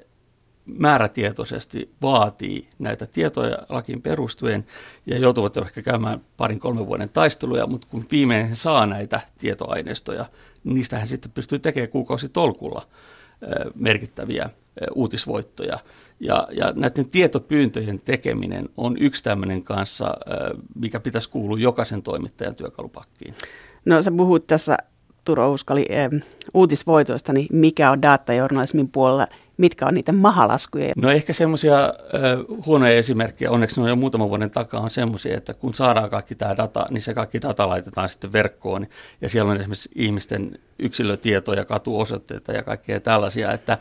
määrätietoisesti vaatii näitä tietoja lakiin perustuen ja joutuvat ehkä käymään parin kolmen vuoden taisteluja, mutta kun viimein saa näitä tietoaineistoja, niin niistähän sitten pystyy tekemään kuukausitolkulla merkittäviä uutisvoittoja. Ja, ja näiden tietopyyntöjen tekeminen on yksi tämmöinen kanssa, mikä pitäisi kuulua jokaisen toimittajan työkalupakkiin. No sä puhut tässä Turo Uskali uutisvoitoista, niin mikä on datajournalismin puolella mitkä on niitä mahalaskuja? No ehkä semmoisia äh, huonoja esimerkkejä, onneksi ne on jo muutaman vuoden takaa, on semmoisia, että kun saadaan kaikki tämä data, niin se kaikki data laitetaan sitten verkkoon. Ja siellä on esimerkiksi ihmisten yksilötietoja, katuosoitteita ja kaikkea tällaisia, että äh,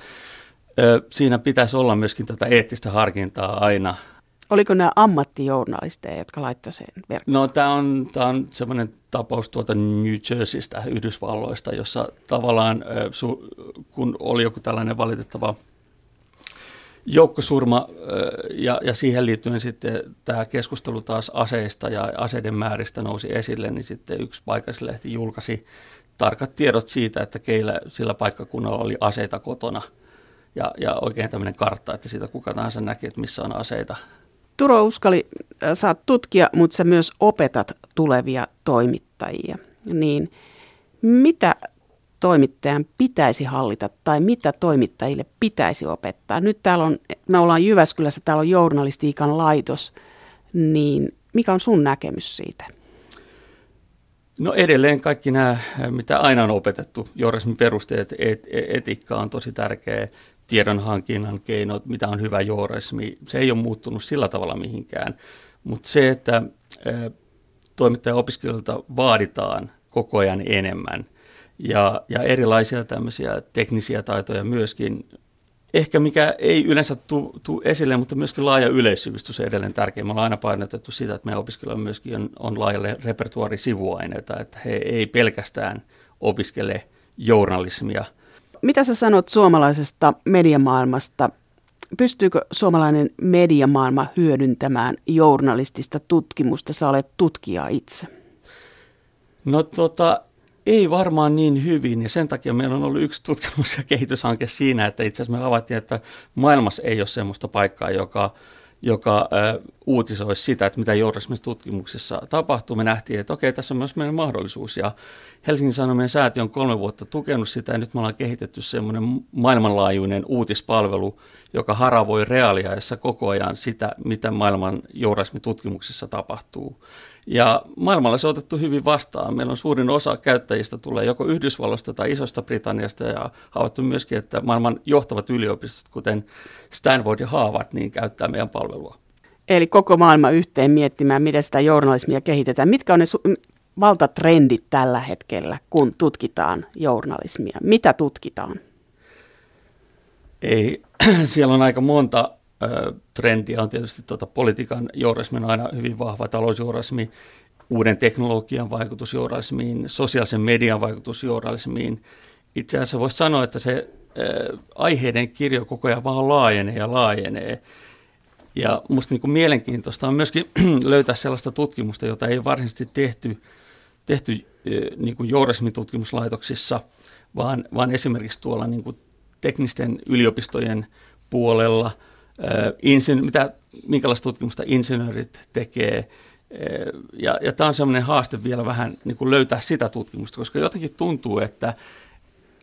siinä pitäisi olla myöskin tätä eettistä harkintaa aina Oliko nämä ammattijournalisteja, jotka laittoivat sen verkkoon? No tämä on, tämä on semmoinen tapaus tuota New Jerseystä, Yhdysvalloista, jossa tavallaan kun oli joku tällainen valitettava joukkosurma ja, ja siihen liittyen sitten tämä keskustelu taas aseista ja aseiden määristä nousi esille, niin sitten yksi paikallislehti julkaisi tarkat tiedot siitä, että keillä sillä paikkakunnalla oli aseita kotona ja, ja oikein tämmöinen kartta, että siitä kuka tahansa näki, että missä on aseita Turo Uskali, äh, saat tutkia, mutta sä myös opetat tulevia toimittajia. Niin mitä toimittajan pitäisi hallita tai mitä toimittajille pitäisi opettaa? Nyt täällä on, me ollaan Jyväskylässä, täällä on journalistiikan laitos, niin mikä on sun näkemys siitä? No edelleen kaikki nämä, mitä aina on opetettu, journalismin perusteet, et, etiikka on tosi tärkeä, tiedonhankinnan keinot, mitä on hyvä journalismi, se ei ole muuttunut sillä tavalla mihinkään. Mutta se, että toimittaja-opiskelijoilta vaaditaan koko ajan enemmän ja, ja erilaisia tämmöisiä teknisiä taitoja myöskin, ehkä mikä ei yleensä tule esille, mutta myöskin laaja yleissivistys on edelleen tärkeä. Me ollaan aina painotettu sitä, että meidän opiskelijoilla myöskin on, on laajalle repertuaari sivuaineita, että he ei pelkästään opiskele journalismia – mitä sä sanot suomalaisesta mediamaailmasta? Pystyykö suomalainen mediamaailma hyödyntämään journalistista tutkimusta? Sä olet tutkija itse. No tota, ei varmaan niin hyvin ja sen takia meillä on ollut yksi tutkimus- ja kehityshanke siinä, että itse asiassa me havaittiin, että maailmassa ei ole sellaista paikkaa, joka, joka uutisoisi sitä, että mitä journalismin tutkimuksessa tapahtuu. Me nähtiin, että okei, tässä on myös meidän mahdollisuus. Ja Helsingin Sanomien säätiö on kolme vuotta tukenut sitä, ja nyt me ollaan kehitetty semmoinen maailmanlaajuinen uutispalvelu, joka haravoi reaaliajassa koko ajan sitä, mitä maailman journalismin tutkimuksessa tapahtuu. Ja maailmalla se on otettu hyvin vastaan. Meillä on suurin osa käyttäjistä tulee joko Yhdysvalloista tai Isosta Britanniasta ja havaittu myöskin, että maailman johtavat yliopistot, kuten Stanford ja Harvard, niin käyttää meidän palvelua. Eli koko maailma yhteen miettimään, miten sitä journalismia kehitetään. Mitkä on ne su- valtatrendit tällä hetkellä, kun tutkitaan journalismia? Mitä tutkitaan? Ei, siellä on aika monta trendiä on tietysti tuota, politiikan journalismi aina hyvin vahva, talousjournalismi, uuden teknologian vaikutus sosiaalisen median vaikutus journalismiin. Itse asiassa voisi sanoa, että se äh, aiheiden kirjo koko ajan vaan laajenee ja laajenee. Ja minusta niin mielenkiintoista on myöskin löytää sellaista tutkimusta, jota ei varsinaisesti tehty, tehty niin kuin journalismitutkimuslaitoksissa, vaan, vaan esimerkiksi tuolla niin kuin teknisten yliopistojen puolella – insin, mitä, minkälaista tutkimusta insinöörit tekee. Ja, ja tämä on sellainen haaste vielä vähän niin kuin löytää sitä tutkimusta, koska jotenkin tuntuu, että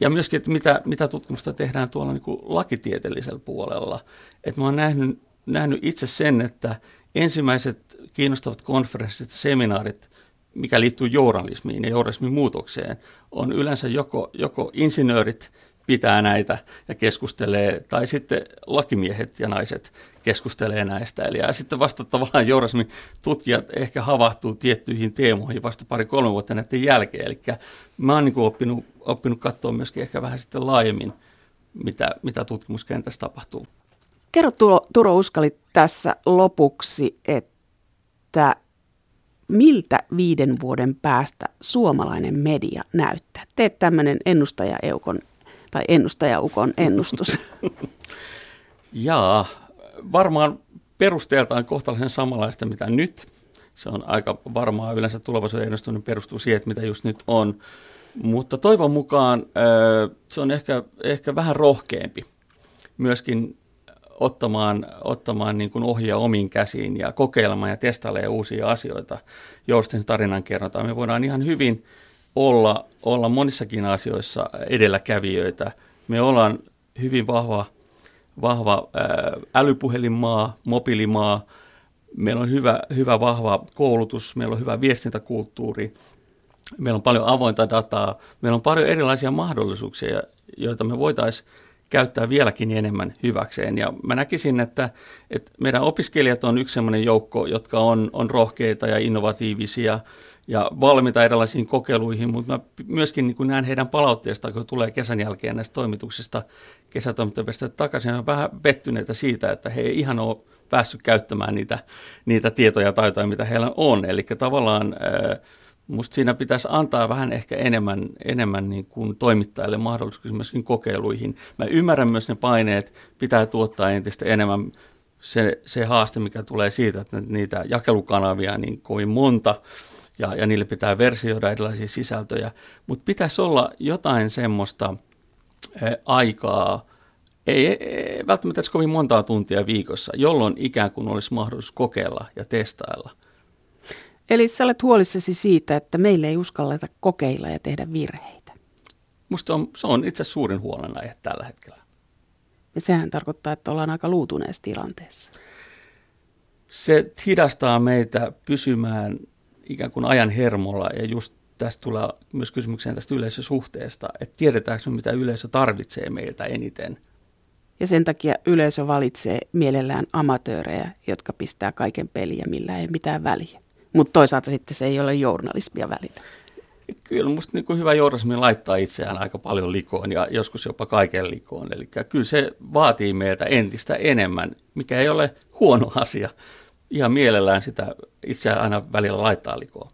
ja myöskin, että mitä, mitä tutkimusta tehdään tuolla niin kuin lakitieteellisellä puolella. Että mä oon nähnyt, nähnyt itse sen, että ensimmäiset kiinnostavat konferenssit ja seminaarit, mikä liittyy journalismiin ja journalismin muutokseen, on yleensä joko, joko insinöörit, pitää näitä ja keskustelee, tai sitten lakimiehet ja naiset keskustelee näistä. Eli ja sitten vasta tavallaan journalismin tutkijat ehkä havahtuu tiettyihin teemoihin vasta pari-kolme vuotta näiden jälkeen. Eli mä oon niin oppinut, oppinut katsoa myöskin ehkä vähän sitten laajemmin, mitä, mitä tutkimuskentässä tapahtuu. Kerro Turo, Turo Uskali tässä lopuksi, että miltä viiden vuoden päästä suomalainen media näyttää? Teet tämmöinen ennustaja Eukon tai ennustajaukon ennustus? Jaa, varmaan perusteeltaan kohtalaisen samanlaista mitä nyt. Se on aika varmaa. Yleensä tulevaisuuden ennustuminen perustuu siihen, mitä just nyt on. Mutta toivon mukaan se on ehkä, ehkä vähän rohkeampi myöskin ottamaan, ottamaan niin kuin ohjaa omiin käsiin ja kokeilemaan ja testailemaan uusia asioita, joista tarinan kerrotaan. Me voidaan ihan hyvin olla, olla monissakin asioissa edelläkävijöitä. Me ollaan hyvin vahva, vahva älypuhelinmaa, mobiilimaa, meillä on hyvä, hyvä vahva koulutus, meillä on hyvä viestintäkulttuuri, meillä on paljon avointa dataa, meillä on paljon erilaisia mahdollisuuksia, joita me voitaisiin käyttää vieläkin enemmän hyväkseen. Ja mä näkisin, että, että meidän opiskelijat on yksi sellainen joukko, jotka on, on rohkeita ja innovatiivisia – ja valmiita erilaisiin kokeiluihin, mutta mä myöskin niin näen heidän palautteesta, kun tulee kesän jälkeen näistä toimituksista kesätoimittajista takaisin, ja vähän pettyneitä siitä, että he ei ihan ole päässyt käyttämään niitä, niitä tietoja ja taitoja, mitä heillä on. Eli tavallaan Musta siinä pitäisi antaa vähän ehkä enemmän, enemmän niin kuin toimittajille mahdollisuus myöskin kokeiluihin. Mä ymmärrän myös ne paineet, pitää tuottaa entistä enemmän se, se haaste, mikä tulee siitä, että niitä jakelukanavia niin kovin monta, ja, ja niille pitää versioida erilaisia sisältöjä, mutta pitäisi olla jotain semmoista ä, aikaa, ei, ei välttämättä edes kovin montaa tuntia viikossa, jolloin ikään kuin olisi mahdollisuus kokeilla ja testailla. Eli sä olet huolissasi siitä, että meille ei uskalleta kokeilla ja tehdä virheitä. Musta on, se on itse asiassa suurin huolenaihe tällä hetkellä. Ja sehän tarkoittaa, että ollaan aika luutuneessa tilanteessa. Se hidastaa meitä pysymään ikään kuin ajan hermolla ja just tästä tulee myös kysymykseen tästä yleisösuhteesta, että tiedetäänkö mitä yleisö tarvitsee meiltä eniten. Ja sen takia yleisö valitsee mielellään amatöörejä, jotka pistää kaiken peliä, millä ei mitään väliä. Mutta toisaalta sitten se ei ole journalismia välillä. Kyllä minusta niin hyvä journalismi laittaa itseään aika paljon likoon ja joskus jopa kaiken likoon. Eli kyllä se vaatii meiltä entistä enemmän, mikä ei ole huono asia ihan mielellään sitä itseään aina välillä laittaa likoon.